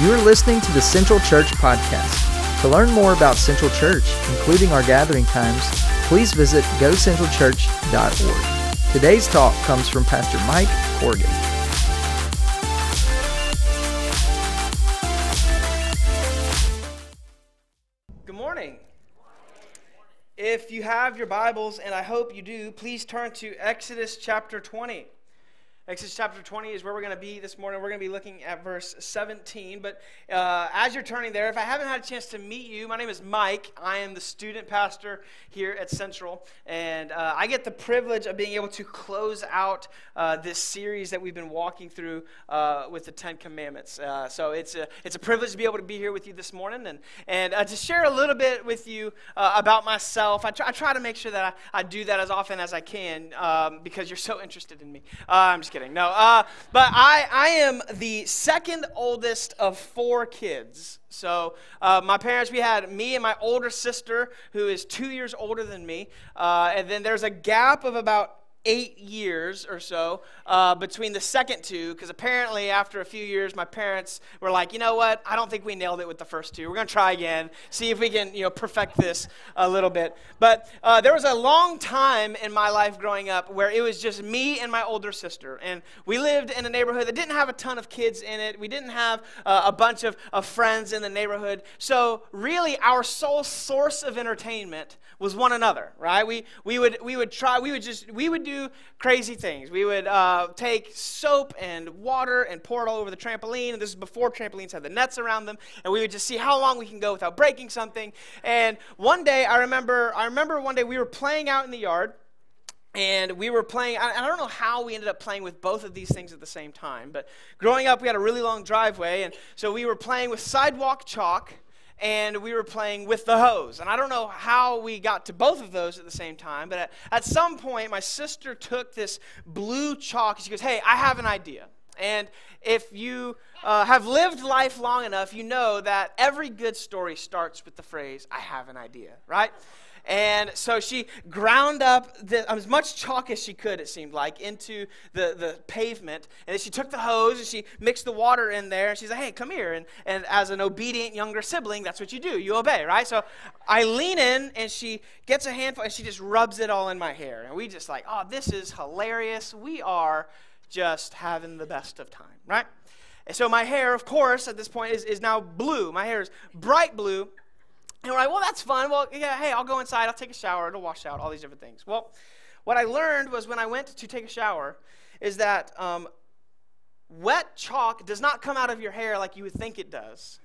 You are listening to the Central Church Podcast. To learn more about Central Church, including our gathering times, please visit gocentralchurch.org. Today's talk comes from Pastor Mike Horgan. Good morning. If you have your Bibles, and I hope you do, please turn to Exodus chapter 20. Exodus chapter 20 is where we're going to be this morning. We're going to be looking at verse 17. But uh, as you're turning there, if I haven't had a chance to meet you, my name is Mike. I am the student pastor here at Central. And uh, I get the privilege of being able to close out uh, this series that we've been walking through uh, with the Ten Commandments. Uh, so it's a, it's a privilege to be able to be here with you this morning and, and uh, to share a little bit with you about myself. I try, I try, to make sure that I, I, do that as often as I can um, because you're so interested in me. I'm just kidding kidding. No, uh, but I, I am the second oldest of four kids. So uh, my parents, we had me and my older sister, who is two years older than me, uh, and then there's a gap of about eight years or so uh, between the second two because apparently after a few years my parents were like you know what? I don't think we nailed it with the first two. We're going to try again see if we can you know perfect this a little bit. But uh, there was a long time in my life growing up where it was just me and my older sister and we lived in a neighborhood that didn't have a ton of kids in it. We didn't have uh, a bunch of, of friends in the neighborhood. So really our sole source of entertainment was one another right? We, we would we would try we would just we would do crazy things. We would uh, take soap and water and pour it all over the trampoline. And this is before trampolines had the nets around them. And we would just see how long we can go without breaking something. And one day, I remember, I remember one day we were playing out in the yard. And we were playing, I don't know how we ended up playing with both of these things at the same time, but growing up, we had a really long driveway, and so we were playing with sidewalk chalk and we were playing with the hose. And I don't know how we got to both of those at the same time, but at, at some point, my sister took this blue chalk. She goes, Hey, I have an idea. And if you uh, have lived life long enough, you know that every good story starts with the phrase, I have an idea, right? And so she ground up the, as much chalk as she could, it seemed like, into the, the pavement. And then she took the hose and she mixed the water in there. And she's like, hey, come here. And, and as an obedient younger sibling, that's what you do. You obey, right? So I lean in and she gets a handful and she just rubs it all in my hair. And we just like, oh, this is hilarious. We are just having the best of time, right? And so my hair, of course, at this point is, is now blue. My hair is bright blue. And we're like, well, that's fun. Well, yeah, hey, I'll go inside. I'll take a shower. It'll wash out all these different things. Well, what I learned was when I went to take a shower is that um, wet chalk does not come out of your hair like you would think it does.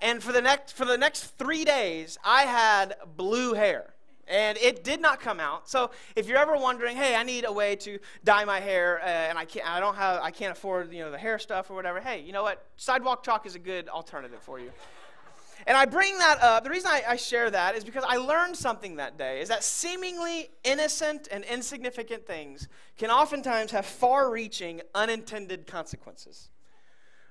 And for the next for the next three days, I had blue hair, and it did not come out. So if you're ever wondering, hey, I need a way to dye my hair, uh, and I can't, I don't have, I can't afford, you know, the hair stuff or whatever. Hey, you know what? Sidewalk chalk is a good alternative for you. And I bring that up, the reason I, I, share that is because I learned something that day, is that seemingly innocent and insignificant things can oftentimes have far reaching, unintended consequences.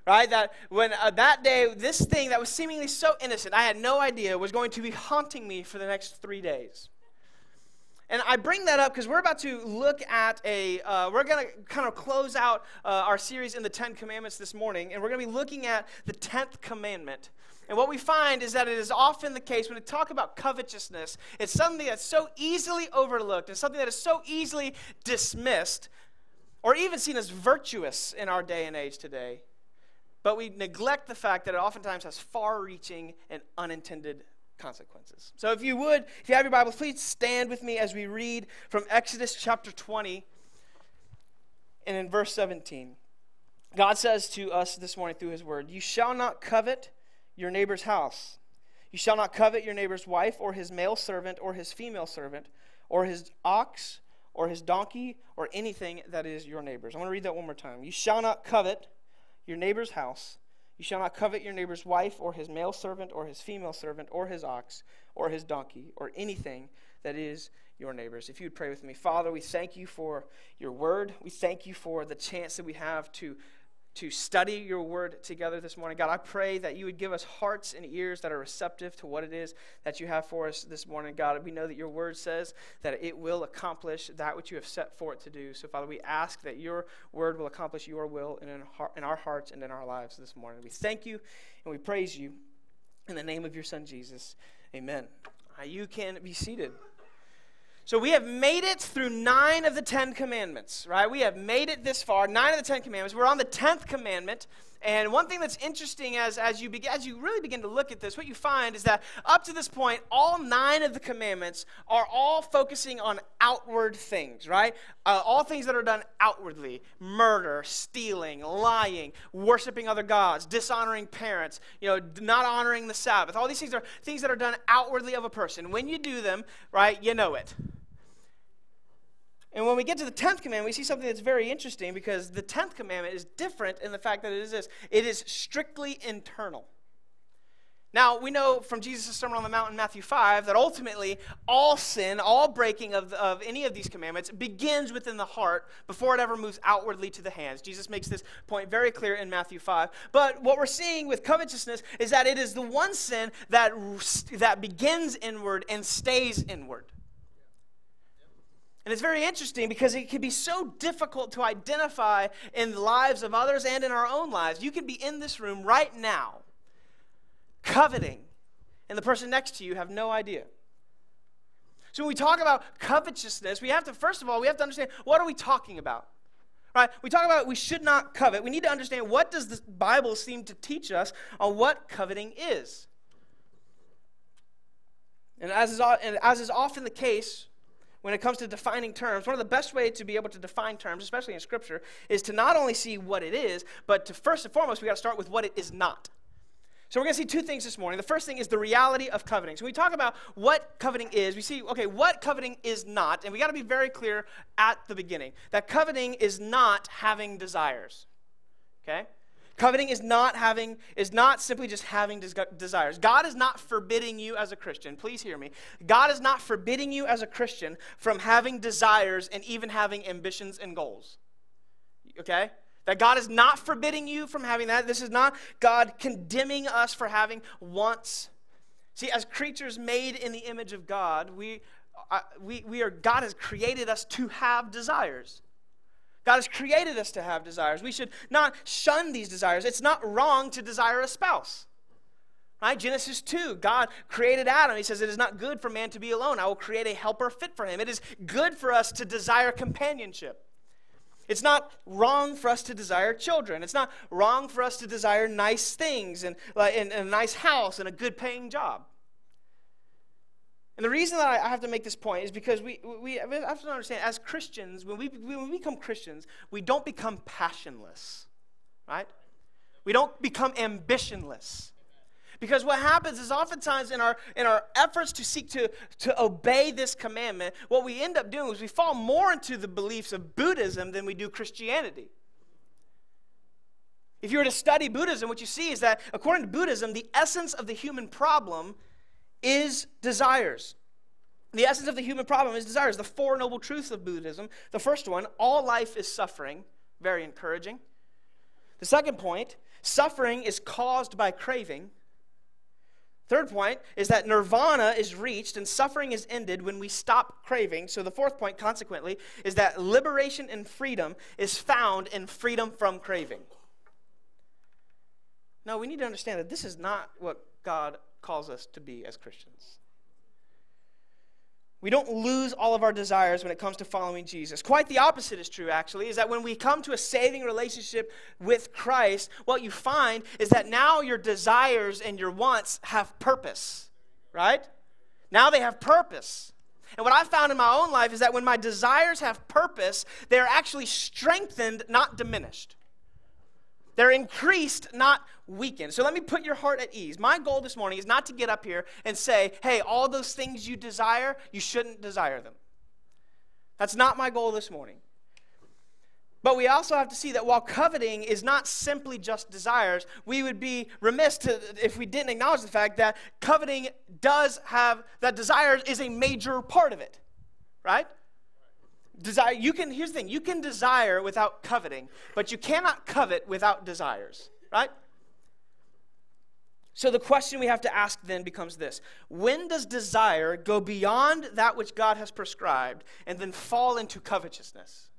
Right? That when uh, that day, this thing that was seemingly so innocent, I had no idea, was going to be haunting me for the next three days. And I bring that up because we're about to look at a, uh, we're going to kind of close out uh, our series in the Ten Commandments this morning, and we're going to be looking at the tenth commandment. And what we find is that it is often the case when we talk about covetousness, it's something that's so easily overlooked and something that is so easily dismissed or even seen as virtuous in our day and age today. But we neglect the fact that it oftentimes has far reaching and unintended consequences. So if you would, if you have your Bible, please stand with me as we read from Exodus chapter 20 and in verse 17. God says to us this morning through his word, You shall not covet your neighbor's house. You shall not covet your neighbor's wife, or his male servant, or his female servant, or his ox, or his donkey, or anything that is your neighbor's. I want to read that one more time. You shall not covet your neighbor's house. You shall not covet your neighbor's wife, or his male servant, or his female servant, or his ox, or his donkey, or anything that is your neighbor's. If you would pray with me. Father, we thank you for your word. We thank you for the chance that we have to to study your word together this morning. God, I pray that you would give us hearts and ears that are receptive to what it is that you have for us this morning. God, we know that your word says that it will accomplish that which you have set for it to do. So, Father, we ask that your word will accomplish your will in, in our hearts and in our lives this morning. We thank you and we praise you in the name of your son, Jesus. Amen. You can be seated. So we have made it through nine of the Ten Commandments, right? We have made it this far, nine of the Ten Commandments. We're on the tenth commandment. And one thing that's interesting as, as, you begin, as you really begin to look at this, what you find is that up to this point, all nine of the commandments are all focusing on outward things, right? Uh, all things that are done outwardly murder, stealing, lying, worshiping other gods, dishonoring parents, you know, not honoring the Sabbath. All these things are things that are done outwardly of a person. When you do them, right, you know it. And when we get to the 10th commandment, we see something that's very interesting because the 10th commandment is different in the fact that it is this it is strictly internal. Now, we know from Jesus' Sermon on the Mount in Matthew 5 that ultimately all sin, all breaking of, of any of these commandments begins within the heart before it ever moves outwardly to the hands. Jesus makes this point very clear in Matthew 5. But what we're seeing with covetousness is that it is the one sin that, that begins inward and stays inward. And it's very interesting because it can be so difficult to identify in the lives of others and in our own lives. You can be in this room right now coveting, and the person next to you have no idea. So when we talk about covetousness, we have to, first of all, we have to understand what are we talking about? Right? We talk about we should not covet. We need to understand what does the Bible seem to teach us on what coveting is. And as is, and as is often the case when it comes to defining terms, one of the best ways to be able to define terms, especially in Scripture, is to not only see what it is, but to first and foremost, we got to start with what it is not. So we're going to see two things this morning. The first thing is the reality of coveting. So when we talk about what coveting is, we see, okay, what coveting is not, and we got to be very clear at the beginning that coveting is not having desires. Okay? Coveting is not having is not simply just having desires. God is not forbidding you as a Christian. Please hear me. God is not forbidding you as a Christian from having desires and even having ambitions and goals. Okay? That God is not forbidding you from having that. This is not God condemning us for having wants. See, as creatures made in the image of God, we, uh, we, we are God has created us to have desires. God has created us to have desires. We should not shun these desires. It's not wrong to desire a spouse. Right? Genesis 2, God created Adam. He says, It is not good for man to be alone. I will create a helper fit for him. It is good for us to desire companionship. It's not wrong for us to desire children. It's not wrong for us to desire nice things and, uh, and, and a nice house and a good paying job. And the reason that I have to make this point is because we, we have to understand, as Christians, when we, when we become Christians, we don't become passionless, right? We don't become ambitionless. Because what happens is oftentimes in our, in our efforts to seek to, to obey this commandment, what we end up doing is we fall more into the beliefs of Buddhism than we do Christianity. If you were to study Buddhism, what you see is that according to Buddhism, the essence of the human problem is desires. The essence of the human problem is desires. The four noble truths of Buddhism. The first one, all life is suffering. Very encouraging. The second point, suffering is caused by craving. Third point is that nirvana is reached and suffering is ended when we stop craving. So, the fourth point, consequently, is that liberation and freedom is found in freedom from craving. Now, we need to understand that this is not what God calls us to be as Christians. We don't lose all of our desires when it comes to following Jesus. Quite the opposite is true, actually, is that when we come to a saving relationship with Christ, what you find is that now your desires and your wants have purpose, right? Now they have purpose. And what I've found in my own life is that when my desires have purpose, they're actually strengthened, not diminished. They're increased, not weakened. So let me put your heart at ease. My goal this morning is not to get up here and say, hey, all those things you desire, you shouldn't desire them. That's not my goal this morning. But we also have to see that while coveting is not simply just desires, we would be remiss to, if we didn't acknowledge the fact that coveting does have, that desires is a major part of it, right? desire you can here's the thing you can desire without coveting but you cannot covet without desires right so the question we have to ask then becomes this when does desire go beyond that which god has prescribed and then fall into covetousness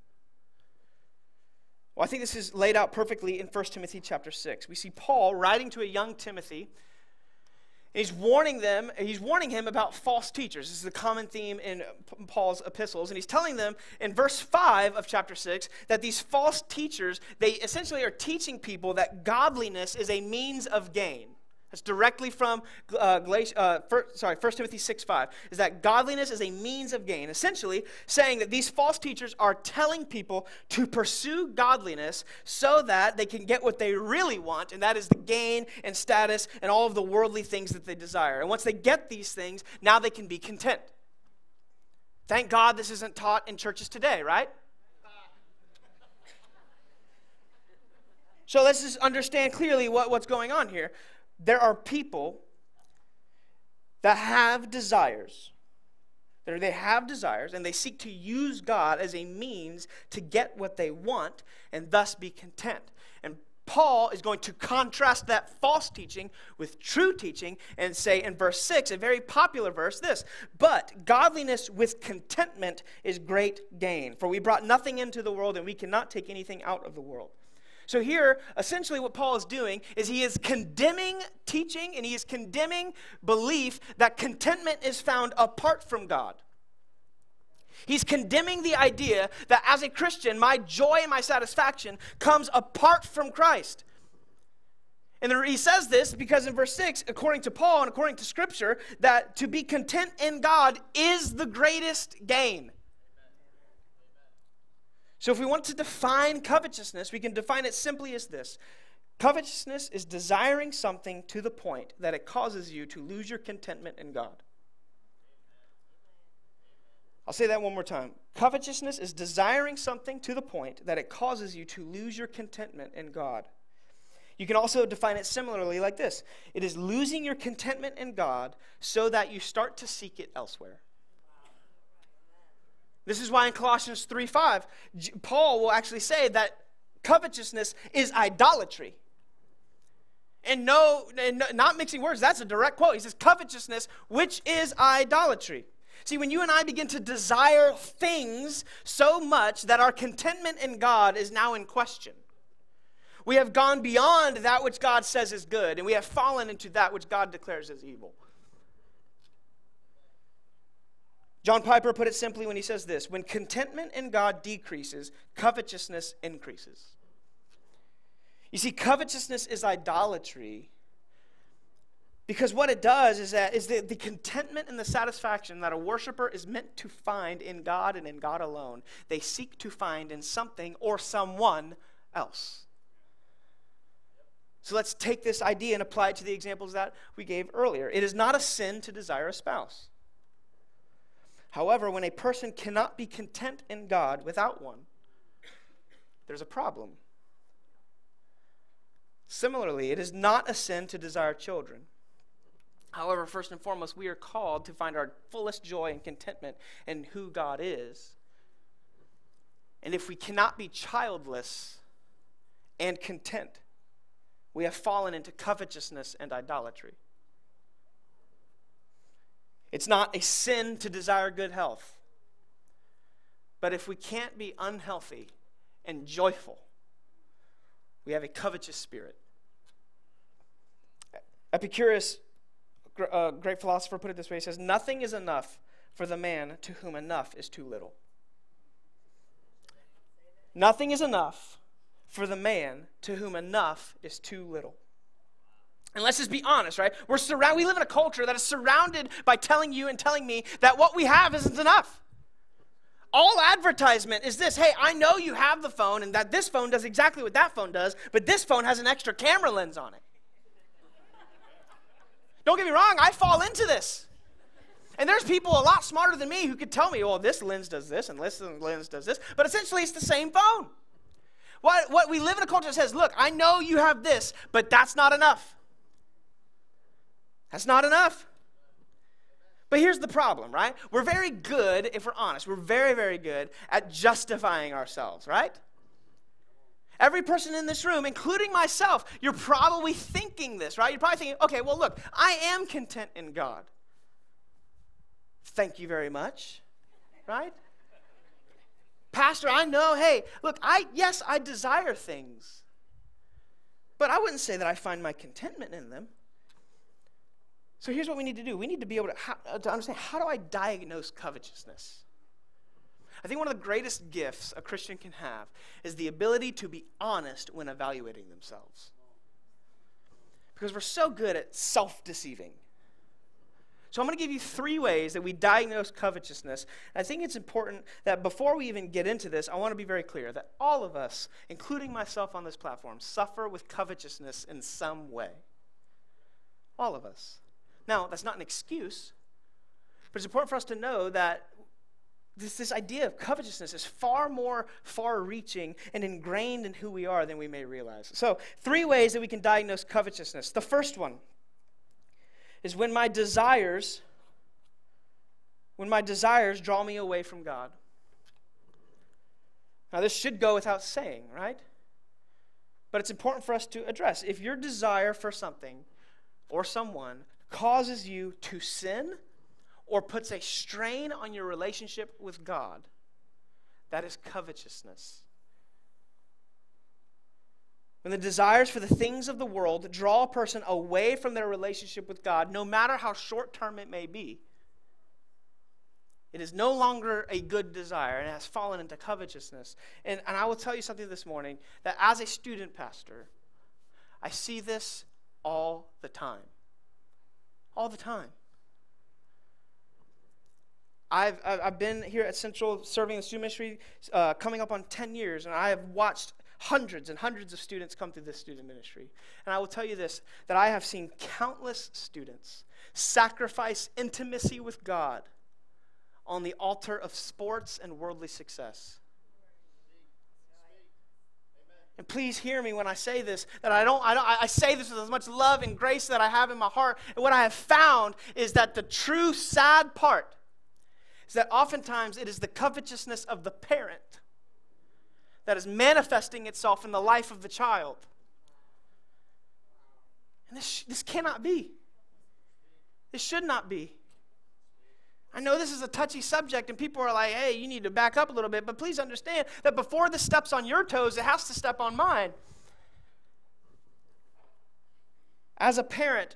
well i think this is laid out perfectly in 1 timothy chapter 6 we see paul writing to a young timothy He's warning them, he's warning him about false teachers. This is a common theme in Paul's epistles. And he's telling them in verse 5 of chapter 6 that these false teachers, they essentially are teaching people that godliness is a means of gain. That's directly from uh, uh, first, sorry, 1 Timothy 6 5, is that godliness is a means of gain. Essentially, saying that these false teachers are telling people to pursue godliness so that they can get what they really want, and that is the gain and status and all of the worldly things that they desire. And once they get these things, now they can be content. Thank God this isn't taught in churches today, right? So let's just understand clearly what, what's going on here there are people that have desires. They have desires and they seek to use God as a means to get what they want and thus be content. And Paul is going to contrast that false teaching with true teaching and say in verse 6, a very popular verse, this But godliness with contentment is great gain. For we brought nothing into the world and we cannot take anything out of the world. So, here, essentially, what Paul is doing is he is condemning teaching and he is condemning belief that contentment is found apart from God. He's condemning the idea that as a Christian, my joy and my satisfaction comes apart from Christ. And he says this because in verse 6, according to Paul and according to Scripture, that to be content in God is the greatest gain. So, if we want to define covetousness, we can define it simply as this Covetousness is desiring something to the point that it causes you to lose your contentment in God. I'll say that one more time. Covetousness is desiring something to the point that it causes you to lose your contentment in God. You can also define it similarly like this it is losing your contentment in God so that you start to seek it elsewhere. This is why in Colossians 3 5, Paul will actually say that covetousness is idolatry. And no, and not mixing words, that's a direct quote. He says, covetousness, which is idolatry. See, when you and I begin to desire things so much that our contentment in God is now in question, we have gone beyond that which God says is good, and we have fallen into that which God declares as evil. John Piper put it simply when he says this When contentment in God decreases, covetousness increases. You see, covetousness is idolatry because what it does is that is the, the contentment and the satisfaction that a worshiper is meant to find in God and in God alone, they seek to find in something or someone else. So let's take this idea and apply it to the examples that we gave earlier. It is not a sin to desire a spouse. However, when a person cannot be content in God without one, there's a problem. Similarly, it is not a sin to desire children. However, first and foremost, we are called to find our fullest joy and contentment in who God is. And if we cannot be childless and content, we have fallen into covetousness and idolatry. It's not a sin to desire good health. But if we can't be unhealthy and joyful, we have a covetous spirit. Epicurus, a uh, great philosopher, put it this way he says, Nothing is enough for the man to whom enough is too little. Nothing is enough for the man to whom enough is too little. And let's just be honest, right? We're surround- we live in a culture that is surrounded by telling you and telling me that what we have isn't enough. All advertisement is this hey, I know you have the phone and that this phone does exactly what that phone does, but this phone has an extra camera lens on it. Don't get me wrong, I fall into this. And there's people a lot smarter than me who could tell me, well, this lens does this and this lens does this, but essentially it's the same phone. What, what we live in a culture that says, look, I know you have this, but that's not enough. That's not enough. But here's the problem, right? We're very good, if we're honest, we're very, very good at justifying ourselves, right? Every person in this room, including myself, you're probably thinking this, right? You're probably thinking, okay, well, look, I am content in God. Thank you very much, right? Pastor, I know, hey, look, I, yes, I desire things, but I wouldn't say that I find my contentment in them. So here's what we need to do we need to be able to, how, to understand how do I diagnose covetousness? I think one of the greatest gifts a Christian can have is the ability to be honest when evaluating themselves. Because we're so good at self deceiving. So I'm going to give you three ways that we diagnose covetousness. I think it's important that before we even get into this, I want to be very clear that all of us, including myself on this platform, suffer with covetousness in some way. All of us. Now, that's not an excuse, but it's important for us to know that this, this idea of covetousness is far more far reaching and ingrained in who we are than we may realize. So, three ways that we can diagnose covetousness. The first one is when my desires when my desires draw me away from God. Now, this should go without saying, right? But it's important for us to address. If your desire for something or someone causes you to sin or puts a strain on your relationship with God, that is covetousness. When the desires for the things of the world draw a person away from their relationship with God, no matter how short term it may be, it is no longer a good desire and has fallen into covetousness. And, and I will tell you something this morning that as a student pastor, I see this all the time. All the time. I've, I've been here at Central serving the student ministry uh, coming up on 10 years, and I have watched hundreds and hundreds of students come through this student ministry. And I will tell you this that I have seen countless students sacrifice intimacy with God on the altar of sports and worldly success. And please hear me when I say this, that I don't, I don't, I say this with as much love and grace that I have in my heart. And what I have found is that the true sad part is that oftentimes it is the covetousness of the parent that is manifesting itself in the life of the child. And this, this cannot be. This should not be. I know this is a touchy subject, and people are like, hey, you need to back up a little bit, but please understand that before this steps on your toes, it has to step on mine. As a parent,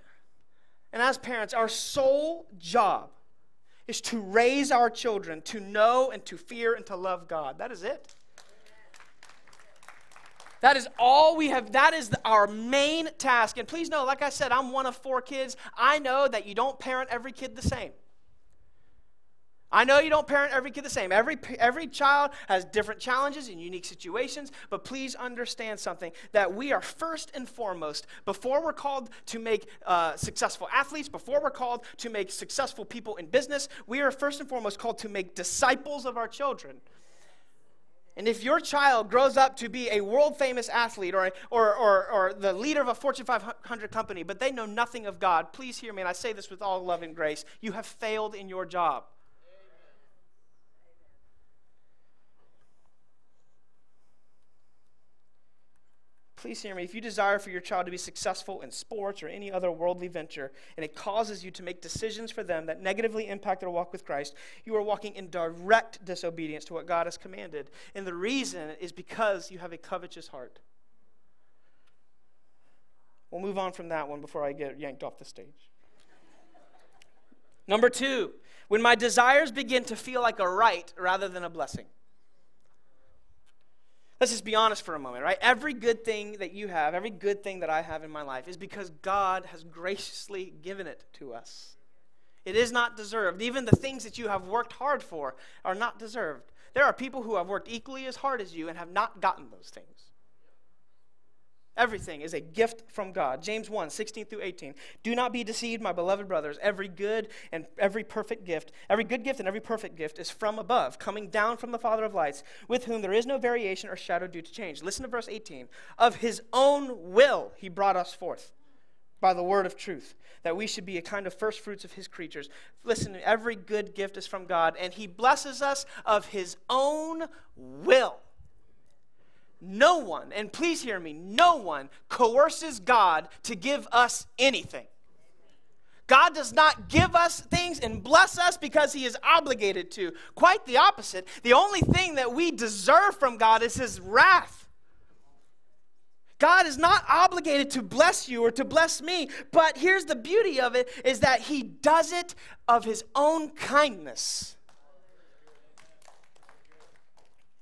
and as parents, our sole job is to raise our children to know and to fear and to love God. That is it. That is all we have. That is our main task. And please know, like I said, I'm one of four kids. I know that you don't parent every kid the same. I know you don't parent every kid the same. Every, every child has different challenges and unique situations, but please understand something that we are first and foremost, before we're called to make uh, successful athletes, before we're called to make successful people in business, we are first and foremost called to make disciples of our children. And if your child grows up to be a world famous athlete or, or, or, or, the leader of a Fortune 500 company, but they know nothing of God, please hear me, and I say this with all love and grace. You have failed in your job. Please hear me. If you desire for your child to be successful in sports or any other worldly venture, and it causes you to make decisions for them that negatively impact their walk with Christ, you are walking in direct disobedience to what God has commanded. And the reason is because you have a covetous heart. We'll move on from that one before I get yanked off the stage. Number two, when my desires begin to feel like a right rather than a blessing. Let's just be honest for a moment, right? Every good thing that you have, every good thing that I have in my life is because God has graciously given it to us. It is not deserved. Even the things that you have worked hard for are not deserved. There are people who have worked equally as hard as you and have not gotten those things. Everything is a gift from God. James 1 16 through 18. Do not be deceived, my beloved brothers. Every good and every perfect gift, every good gift and every perfect gift is from above, coming down from the Father of lights, with whom there is no variation or shadow due to change. Listen to verse 18. Of his own will he brought us forth. by the word of truth, that we should be a kind of first fruits of his creatures. Listen, every good gift is from God, and he blesses us of his own will. No one, and please hear me, no one coerces God to give us anything. God does not give us things and bless us because he is obligated to. Quite the opposite. The only thing that we deserve from God is his wrath. God is not obligated to bless you or to bless me, but here's the beauty of it is that he does it of his own kindness.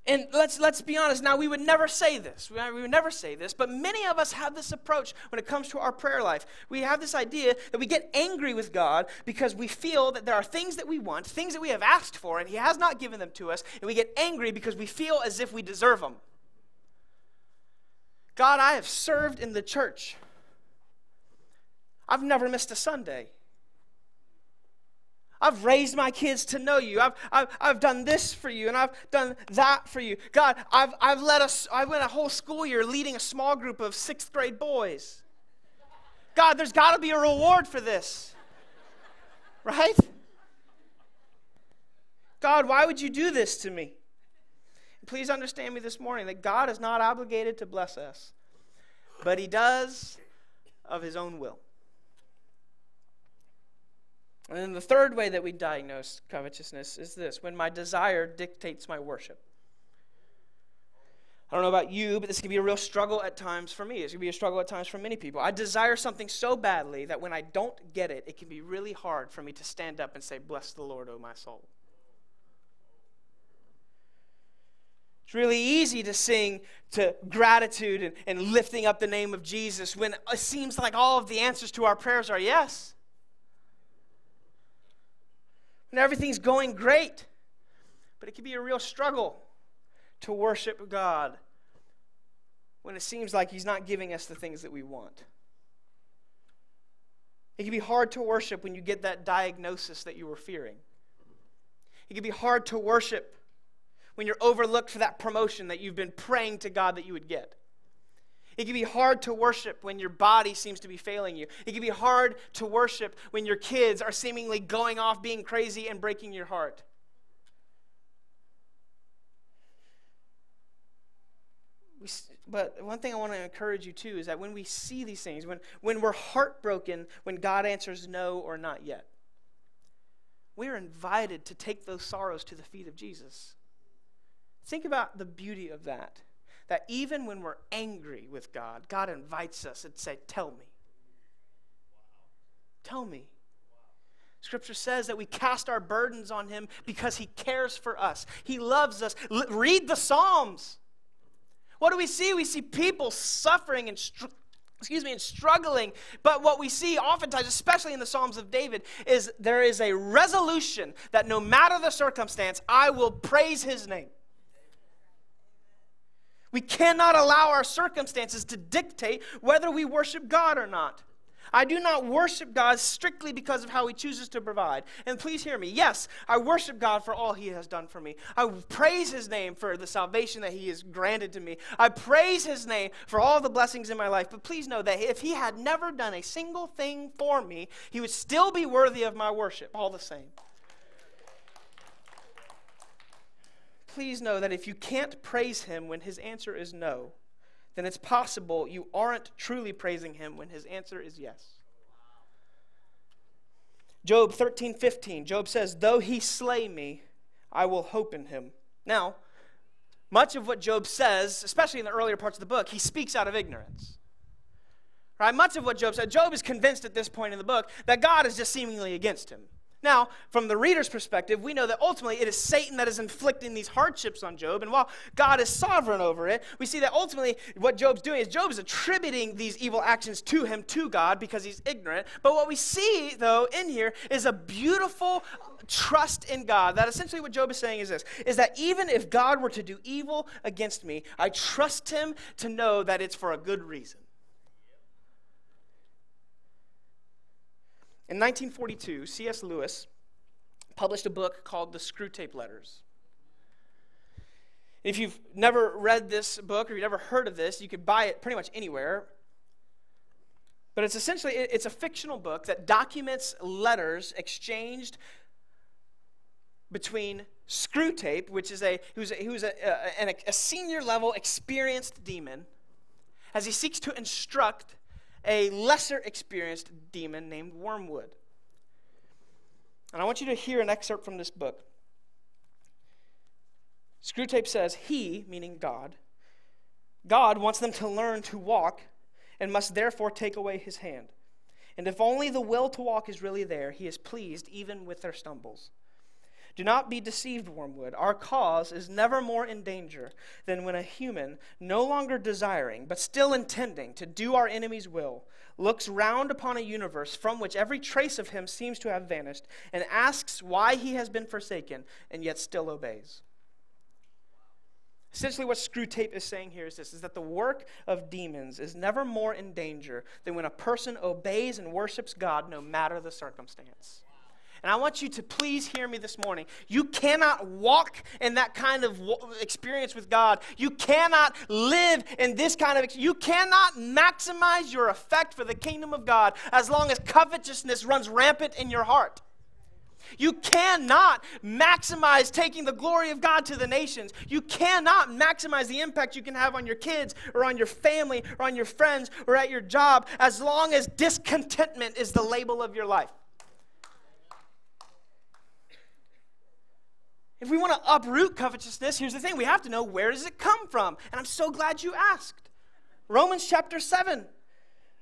And let's, let's be honest, now we would never say this. We would never say this, but many of us have this approach when it comes to our prayer life. We have this idea that we get angry with God because we feel that there are things that we want, things that we have asked for, and He has not given them to us, and we get angry because we feel as if we deserve them. God, I have served in the church. I've never missed a Sunday. I've raised my kids to know you. I've, I've, I've done this for you and I've done that for you. God, I've, I've led us, I went a whole school year leading a small group of sixth grade boys. God, there's got to be a reward for this. Right? God, why would you do this to me? Please understand me this morning that God is not obligated to bless us, but He does of His own will. And then the third way that we diagnose covetousness is this when my desire dictates my worship. I don't know about you, but this can be a real struggle at times for me. It's to be a struggle at times for many people. I desire something so badly that when I don't get it, it can be really hard for me to stand up and say, Bless the Lord, O my soul. It's really easy to sing to gratitude and, and lifting up the name of Jesus when it seems like all of the answers to our prayers are yes when everything's going great. But it can be a real struggle to worship God when it seems like He's not giving us the things that we want. It can be hard to worship when you get that diagnosis that you were fearing. It can be hard to worship when you're overlooked for that promotion that you've been praying to God that you would get. It can be hard to worship when your body seems to be failing you. It can be hard to worship when your kids are seemingly going off being crazy and breaking your heart. We, but one thing I want to encourage you too is that when we see these things, when, when we're heartbroken, when God answers no or not yet, we are invited to take those sorrows to the feet of Jesus. Think about the beauty of that that even when we're angry with God, God invites us and say, Tell me. Tell me. Scripture says that we cast our burdens on him because he cares for us. He loves us. L- read the Psalms. What do we see? We see people suffering and str- excuse me and struggling. But what we see oftentimes, especially in the Psalms of David, is there is a resolution that no matter the circumstance, I will praise his name. We cannot allow our circumstances to dictate whether we worship God or not. I do not worship God strictly because of how He chooses to provide. And please hear me. Yes, I worship God for all He has done for me. I praise His name for the salvation that He has granted to me. I praise His name for all the blessings in my life. But please know that if He had never done a single thing for me, He would still be worthy of my worship, all the same. Please know that if you can't praise him when his answer is no, then it's possible you aren't truly praising him when his answer is yes. Job 13, 15. Job says, Though he slay me, I will hope in him. Now, much of what Job says, especially in the earlier parts of the book, he speaks out of ignorance. Right? Much of what Job said, Job is convinced at this point in the book that God is just seemingly against him. Now, from the reader's perspective, we know that ultimately it is Satan that is inflicting these hardships on Job. And while God is sovereign over it, we see that ultimately what Job's doing is Job is attributing these evil actions to him, to God, because he's ignorant. But what we see, though, in here is a beautiful trust in God. That essentially what Job is saying is this is that even if God were to do evil against me, I trust him to know that it's for a good reason. In 1942, C.S. Lewis published a book called The Screwtape Letters. If you've never read this book or you've never heard of this, you could buy it pretty much anywhere. But it's essentially it's a fictional book that documents letters exchanged between Screwtape, which is a who's a, who's a, a, a senior level experienced demon, as he seeks to instruct a lesser experienced demon named Wormwood. And I want you to hear an excerpt from this book. Screwtape says, He, meaning God, God wants them to learn to walk and must therefore take away his hand. And if only the will to walk is really there, he is pleased even with their stumbles. Do not be deceived, Wormwood. Our cause is never more in danger than when a human, no longer desiring, but still intending to do our enemy's will, looks round upon a universe from which every trace of him seems to have vanished, and asks why he has been forsaken, and yet still obeys. Essentially, what Screwtape is saying here is this is that the work of demons is never more in danger than when a person obeys and worships God no matter the circumstance. And I want you to please hear me this morning. You cannot walk in that kind of experience with God. You cannot live in this kind of you cannot maximize your effect for the kingdom of God as long as covetousness runs rampant in your heart. You cannot maximize taking the glory of God to the nations. You cannot maximize the impact you can have on your kids or on your family or on your friends or at your job as long as discontentment is the label of your life. If we want to uproot covetousness, here's the thing we have to know where does it come from? And I'm so glad you asked. Romans chapter 7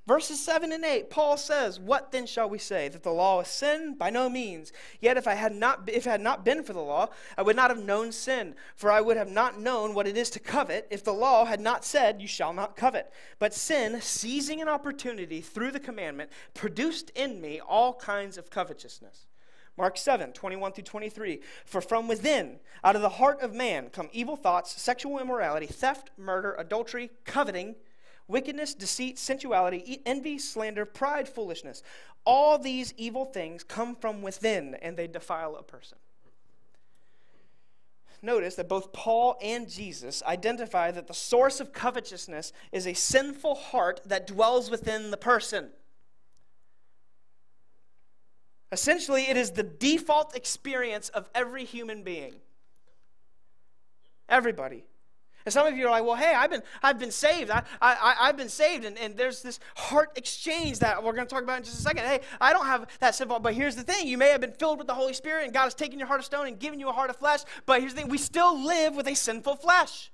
Verses 7 and 8, Paul says, What then shall we say? That the law is sin? By no means. Yet if I had not if it had not been for the law, I would not have known sin, for I would have not known what it is to covet if the law had not said, You shall not covet. But sin, seizing an opportunity through the commandment, produced in me all kinds of covetousness. Mark 7, 21 through 23. For from within, out of the heart of man, come evil thoughts, sexual immorality, theft, murder, adultery, coveting wickedness, deceit, sensuality, envy, slander, pride, foolishness. All these evil things come from within and they defile a person. Notice that both Paul and Jesus identify that the source of covetousness is a sinful heart that dwells within the person. Essentially, it is the default experience of every human being. Everybody. And some of you are like, well, hey, I've been, I've been saved. I, I, I've been saved. And, and there's this heart exchange that we're going to talk about in just a second. Hey, I don't have that simple. But here's the thing you may have been filled with the Holy Spirit, and God has taken your heart of stone and given you a heart of flesh. But here's the thing we still live with a sinful flesh.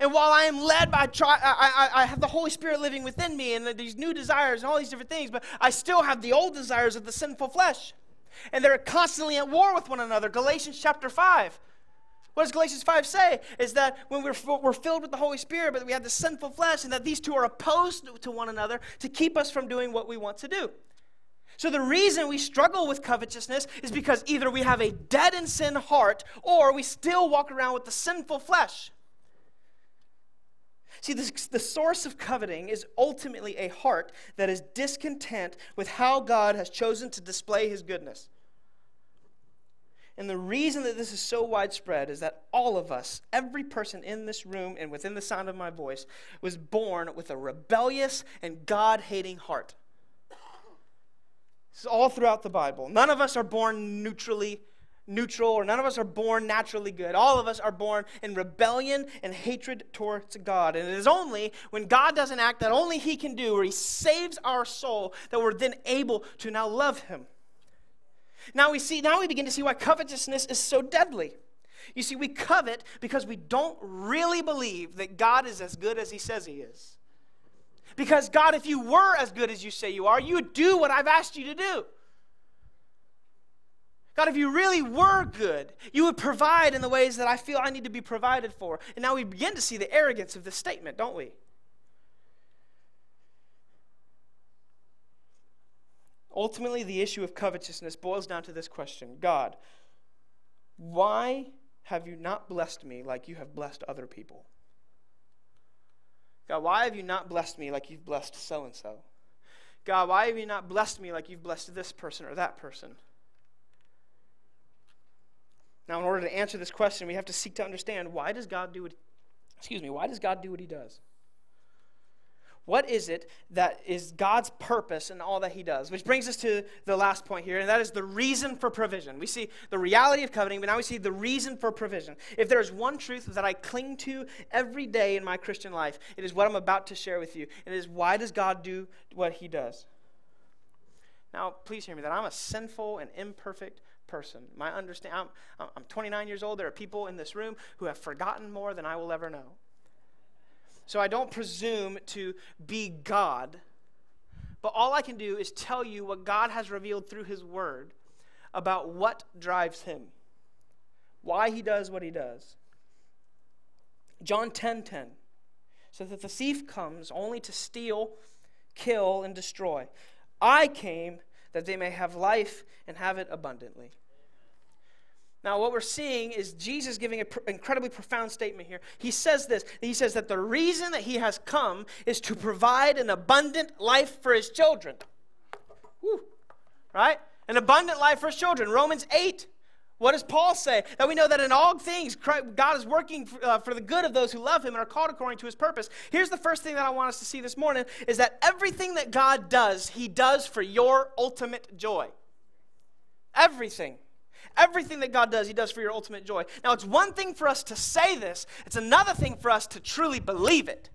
And while I am led by, I, I, I have the Holy Spirit living within me and these new desires and all these different things, but I still have the old desires of the sinful flesh. And they're constantly at war with one another. Galatians chapter 5. What does Galatians 5 say? Is that when we're, we're filled with the Holy Spirit, but we have the sinful flesh, and that these two are opposed to one another to keep us from doing what we want to do. So, the reason we struggle with covetousness is because either we have a dead and sin heart or we still walk around with the sinful flesh. See, the source of coveting is ultimately a heart that is discontent with how God has chosen to display his goodness. And the reason that this is so widespread is that all of us, every person in this room and within the sound of my voice, was born with a rebellious and God hating heart. This is all throughout the Bible. None of us are born neutrally neutral, or none of us are born naturally good. All of us are born in rebellion and hatred towards God. And it is only when God does an act that only He can do, where He saves our soul, that we're then able to now love Him. Now we see now we begin to see why covetousness is so deadly. You see, we covet because we don't really believe that God is as good as he says he is. Because God, if you were as good as you say you are, you would do what I've asked you to do. God, if you really were good, you would provide in the ways that I feel I need to be provided for. And now we begin to see the arrogance of this statement, don't we? Ultimately, the issue of covetousness boils down to this question God, why have you not blessed me like you have blessed other people? God, why have you not blessed me like you've blessed so and so? God, why have you not blessed me like you've blessed this person or that person? Now, in order to answer this question, we have to seek to understand why does God do what excuse me, why does God do what he does? What is it that is God's purpose in all that He does? Which brings us to the last point here, and that is the reason for provision. We see the reality of coveting, but now we see the reason for provision. If there is one truth that I cling to every day in my Christian life, it is what I'm about to share with you. It is why does God do what He does? Now, please hear me that I'm a sinful and imperfect person. My understand, I'm, I'm 29 years old. There are people in this room who have forgotten more than I will ever know. So I don't presume to be God. But all I can do is tell you what God has revealed through His Word about what drives Him, why He does what He does. John 10 10 says that the thief comes only to steal, kill, and destroy. I came that they may have life and have it abundantly. Now, what we're seeing is Jesus giving an pr- incredibly profound statement here. He says this He says that the reason that he has come is to provide an abundant life for his children. Woo. Right? An abundant life for his children. Romans 8. What does Paul say? That we know that in all things, God is working for, uh, for the good of those who love him and are called according to his purpose. Here's the first thing that I want us to see this morning is that everything that God does, he does for your ultimate joy. Everything. Everything that God does, He does for your ultimate joy. Now, it's one thing for us to say this, it's another thing for us to truly believe it.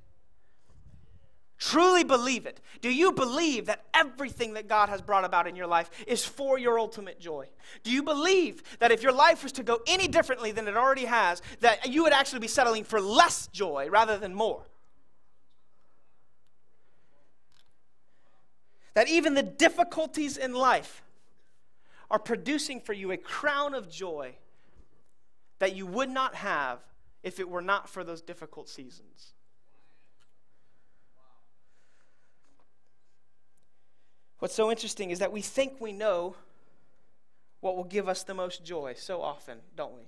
Truly believe it. Do you believe that everything that God has brought about in your life is for your ultimate joy? Do you believe that if your life was to go any differently than it already has, that you would actually be settling for less joy rather than more? That even the difficulties in life are producing for you a crown of joy that you would not have if it were not for those difficult seasons. What's so interesting is that we think we know what will give us the most joy so often, don't we?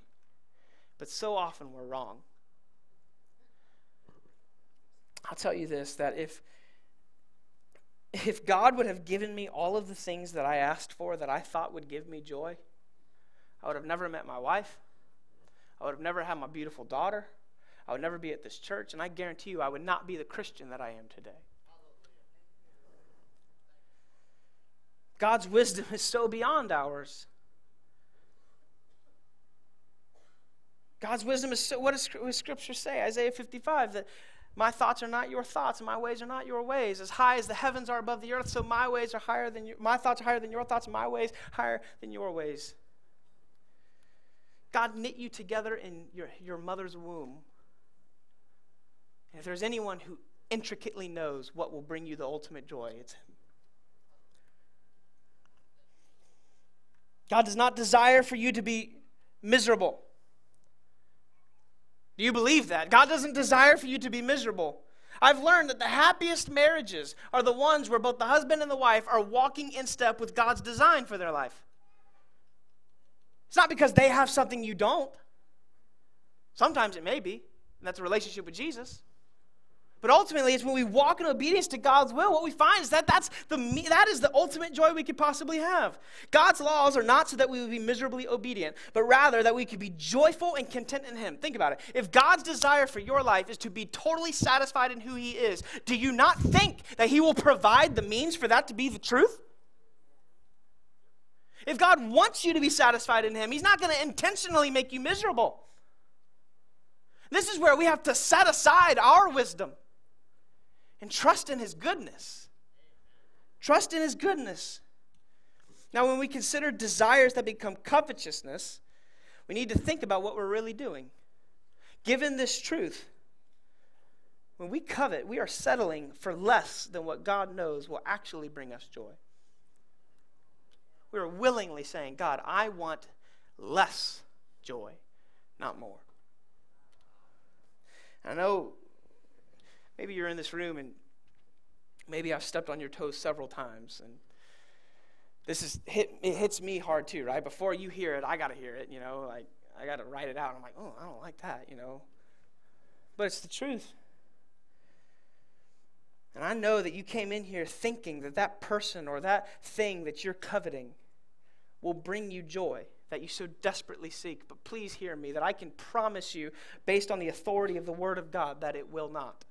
But so often we're wrong. I'll tell you this that if if God would have given me all of the things that I asked for that I thought would give me joy, I would have never met my wife. I would have never had my beautiful daughter. I would never be at this church, and I guarantee you I would not be the Christian that I am today. God's wisdom is so beyond ours. God's wisdom is so, what does Scripture say? Isaiah 55 that my thoughts are not your thoughts, and my ways are not your ways. As high as the heavens are above the earth, so my ways are higher than your, my thoughts are higher than your thoughts, and my ways higher than your ways. God knit you together in your, your mother's womb. And if there's anyone who intricately knows what will bring you the ultimate joy, it's Him. God does not desire for you to be miserable. Do you believe that? God doesn't desire for you to be miserable. I've learned that the happiest marriages are the ones where both the husband and the wife are walking in step with God's design for their life. It's not because they have something you don't. Sometimes it may be, and that's a relationship with Jesus. But ultimately, it's when we walk in obedience to God's will, what we find is that that's the, that is the ultimate joy we could possibly have. God's laws are not so that we would be miserably obedient, but rather that we could be joyful and content in Him. Think about it. If God's desire for your life is to be totally satisfied in who He is, do you not think that He will provide the means for that to be the truth? If God wants you to be satisfied in Him, He's not going to intentionally make you miserable. This is where we have to set aside our wisdom and trust in His goodness. Trust in His goodness. Now, when we consider desires that become covetousness, we need to think about what we're really doing. Given this truth, when we covet, we are settling for less than what God knows will actually bring us joy. We are willingly saying, God, I want less joy, not more. I know maybe you're in this room and maybe I've stepped on your toes several times and this is hit it hits me hard too, right? Before you hear it, I got to hear it, you know, like I got to write it out. I'm like, "Oh, I don't like that," you know. But it's the truth. And I know that you came in here thinking that that person or that thing that you're coveting will bring you joy that you so desperately seek. But please hear me that I can promise you, based on the authority of the Word of God, that it will not.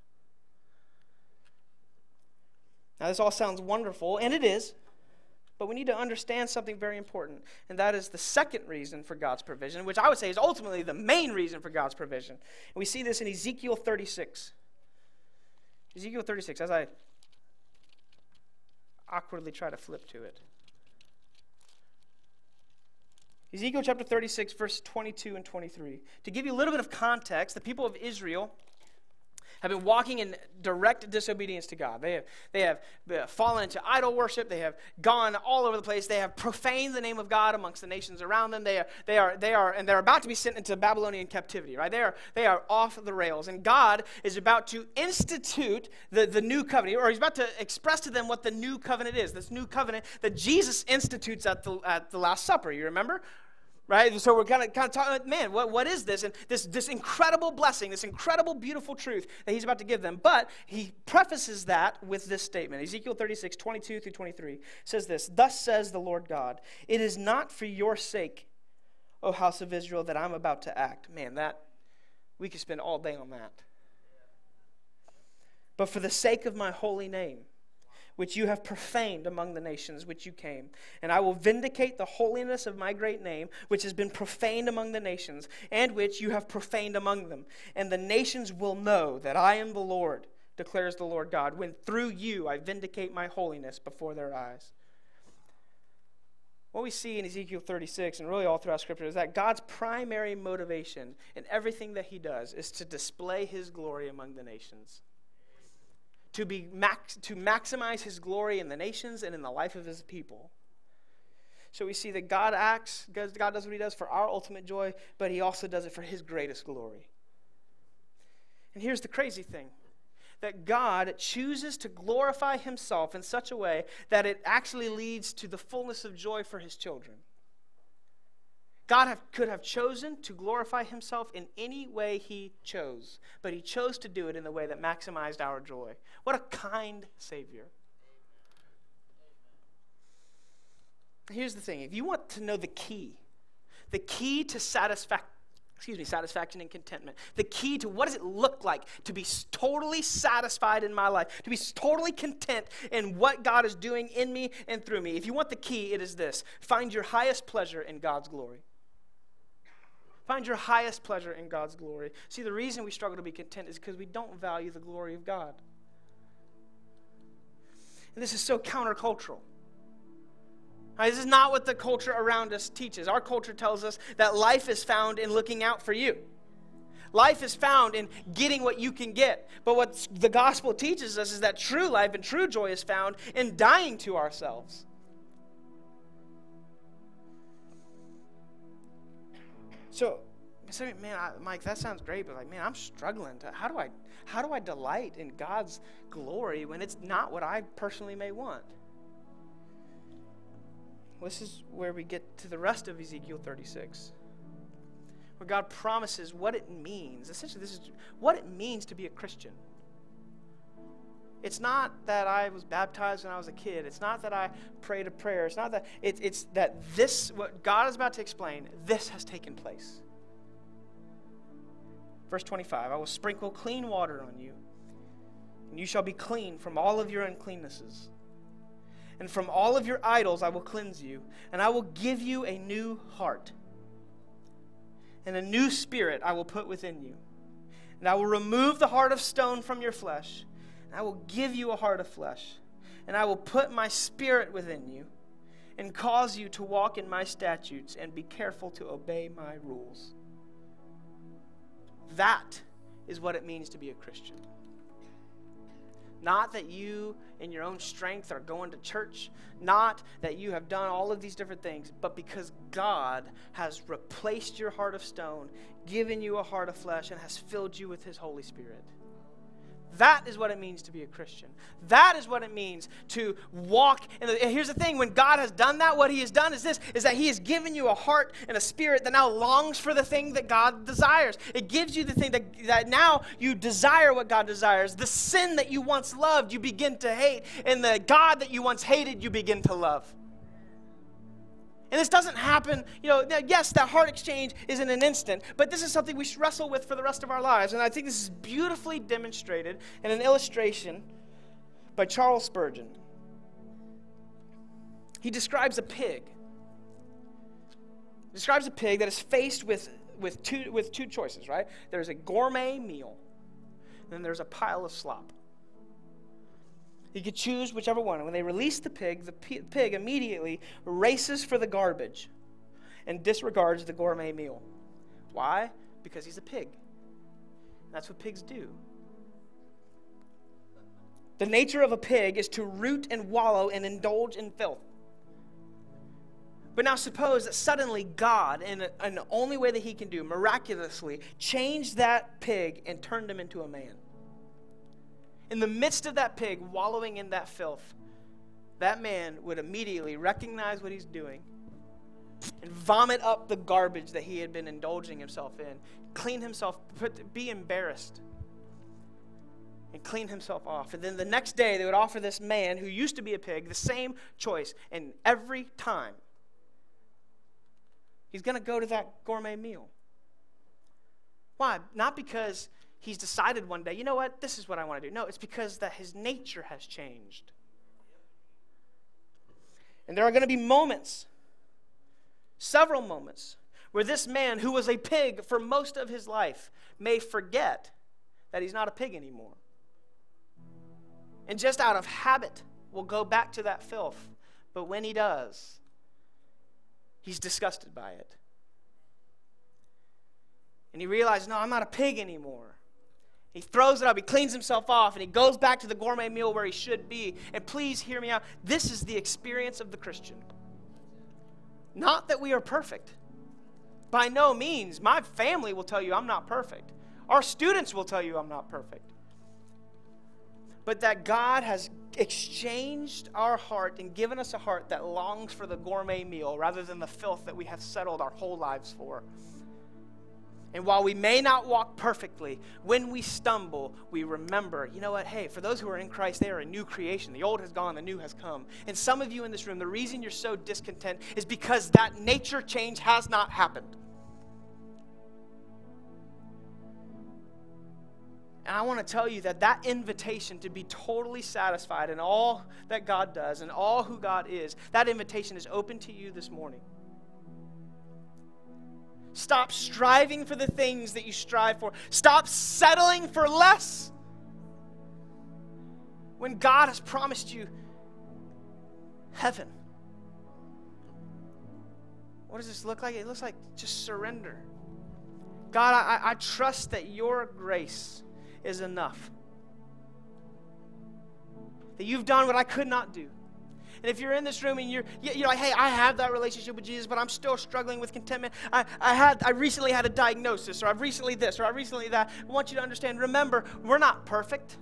Now, this all sounds wonderful, and it is, but we need to understand something very important, and that is the second reason for God's provision, which I would say is ultimately the main reason for God's provision. And we see this in Ezekiel 36. Ezekiel 36, as I awkwardly try to flip to it. Ezekiel chapter 36, verse 22 and 23. To give you a little bit of context, the people of Israel have been walking in direct disobedience to God. They have, they have fallen into idol worship. They have gone all over the place. They have profaned the name of God amongst the nations around them. They are, they are, they are, and they're about to be sent into Babylonian captivity, right? They are, they are off the rails. And God is about to institute the, the new covenant, or he's about to express to them what the new covenant is. This new covenant that Jesus institutes at the, at the Last Supper. You remember? Right? And So we're kind of kind of talking, man, what, what is this? And this this incredible blessing, this incredible beautiful truth that he's about to give them. But he prefaces that with this statement. Ezekiel 36, 22 through 23 says this Thus says the Lord God, it is not for your sake, O house of Israel, that I'm about to act. Man, that we could spend all day on that. But for the sake of my holy name which you have profaned among the nations which you came. And I will vindicate the holiness of my great name, which has been profaned among the nations, and which you have profaned among them. And the nations will know that I am the Lord, declares the Lord God, when through you I vindicate my holiness before their eyes. What we see in Ezekiel 36 and really all throughout Scripture is that God's primary motivation in everything that He does is to display His glory among the nations to, be max, to maximize his glory in the nations and in the life of his people. So we see that God acts, God does what he does for our ultimate joy, but he also does it for his greatest glory. And here's the crazy thing that God chooses to glorify himself in such a way that it actually leads to the fullness of joy for his children. God have, could have chosen to glorify himself in any way he chose, but he chose to do it in the way that maximized our joy. What a kind Savior. Here's the thing if you want to know the key, the key to satisfaction, excuse me, satisfaction and contentment. The key to what does it look like to be totally satisfied in my life, to be totally content in what God is doing in me and through me. If you want the key, it is this find your highest pleasure in God's glory. Find your highest pleasure in God's glory. See, the reason we struggle to be content is because we don't value the glory of God. And this is so countercultural. Right, this is not what the culture around us teaches. Our culture tells us that life is found in looking out for you. Life is found in getting what you can get. But what the gospel teaches us is that true life and true joy is found in dying to ourselves. So, man, I, Mike, that sounds great, but like, man, I'm struggling to how do I how do I delight in God's glory when it's not what I personally may want? This is where we get to the rest of Ezekiel 36, where God promises what it means. Essentially, this is what it means to be a Christian. It's not that I was baptized when I was a kid. It's not that I prayed a prayer. It's not that it, it's that this what God is about to explain, this has taken place. Verse 25, I will sprinkle clean water on you, and you shall be clean from all of your uncleannesses. And from all of your idols I will cleanse you, and I will give you a new heart. And a new spirit I will put within you. And I will remove the heart of stone from your flesh I will give you a heart of flesh, and I will put my spirit within you, and cause you to walk in my statutes and be careful to obey my rules. That is what it means to be a Christian. Not that you, in your own strength, are going to church. Not that you have done all of these different things, but because God has replaced your heart of stone, given you a heart of flesh, and has filled you with His Holy Spirit. That is what it means to be a Christian. That is what it means to walk. And here's the thing: when God has done that, what He has done is this: is that He has given you a heart and a spirit that now longs for the thing that God desires. It gives you the thing that, that now you desire what God desires. The sin that you once loved, you begin to hate, and the God that you once hated, you begin to love. And this doesn't happen, you know, yes, that heart exchange is in an instant, but this is something we should wrestle with for the rest of our lives. And I think this is beautifully demonstrated in an illustration by Charles Spurgeon. He describes a pig. He describes a pig that is faced with, with, two, with two choices, right? There's a gourmet meal, and then there's a pile of slop. He could choose whichever one. When they release the pig, the pig immediately races for the garbage and disregards the gourmet meal. Why? Because he's a pig. That's what pigs do. The nature of a pig is to root and wallow and indulge in filth. But now suppose that suddenly God, in, in the only way that he can do, miraculously, changed that pig and turned him into a man. In the midst of that pig wallowing in that filth, that man would immediately recognize what he's doing and vomit up the garbage that he had been indulging himself in, clean himself, put, be embarrassed, and clean himself off. And then the next day, they would offer this man who used to be a pig the same choice. And every time, he's going to go to that gourmet meal. Why? Not because he's decided one day, you know what, this is what I want to do. No, it's because that his nature has changed. And there are going to be moments several moments where this man, who was a pig for most of his life, may forget that he's not a pig anymore. And just out of habit, will go back to that filth. But when he does, he's disgusted by it. And he realizes, no, I'm not a pig anymore. He throws it up, he cleans himself off, and he goes back to the gourmet meal where he should be. And please hear me out. This is the experience of the Christian. Not that we are perfect. By no means. My family will tell you I'm not perfect. Our students will tell you I'm not perfect. But that God has exchanged our heart and given us a heart that longs for the gourmet meal rather than the filth that we have settled our whole lives for. And while we may not walk perfectly, when we stumble, we remember, you know what? Hey, for those who are in Christ, they are a new creation. The old has gone, the new has come. And some of you in this room, the reason you're so discontent is because that nature change has not happened. And I want to tell you that that invitation to be totally satisfied in all that God does and all who God is, that invitation is open to you this morning. Stop striving for the things that you strive for. Stop settling for less. When God has promised you heaven. What does this look like? It looks like just surrender. God, I, I trust that your grace is enough. That you've done what I could not do. And if you're in this room and you're, you're like, hey, I have that relationship with Jesus, but I'm still struggling with contentment. I, I, had, I recently had a diagnosis, or I've recently this, or I recently that. I want you to understand remember, we're not perfect.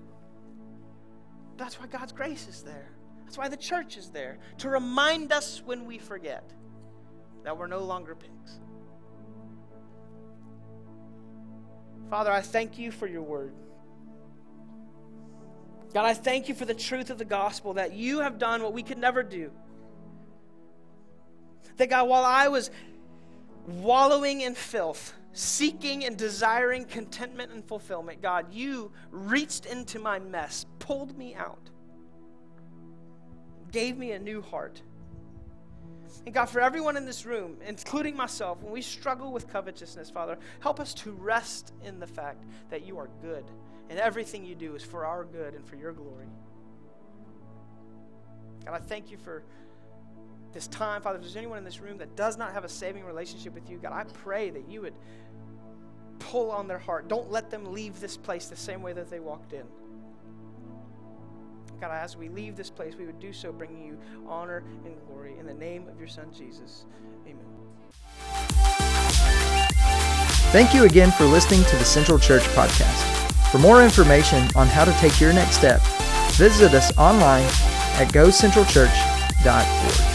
That's why God's grace is there. That's why the church is there, to remind us when we forget that we're no longer pigs. Father, I thank you for your word. God, I thank you for the truth of the gospel that you have done what we could never do. That, God, while I was wallowing in filth, seeking and desiring contentment and fulfillment, God, you reached into my mess, pulled me out, gave me a new heart. And God, for everyone in this room, including myself, when we struggle with covetousness, Father, help us to rest in the fact that you are good and everything you do is for our good and for your glory. God, I thank you for this time. Father, if there's anyone in this room that does not have a saving relationship with you, God, I pray that you would pull on their heart. Don't let them leave this place the same way that they walked in. God, as we leave this place, we would do so bringing you honor and glory. In the name of your Son, Jesus. Amen. Thank you again for listening to the Central Church Podcast. For more information on how to take your next step, visit us online at gocentralchurch.org.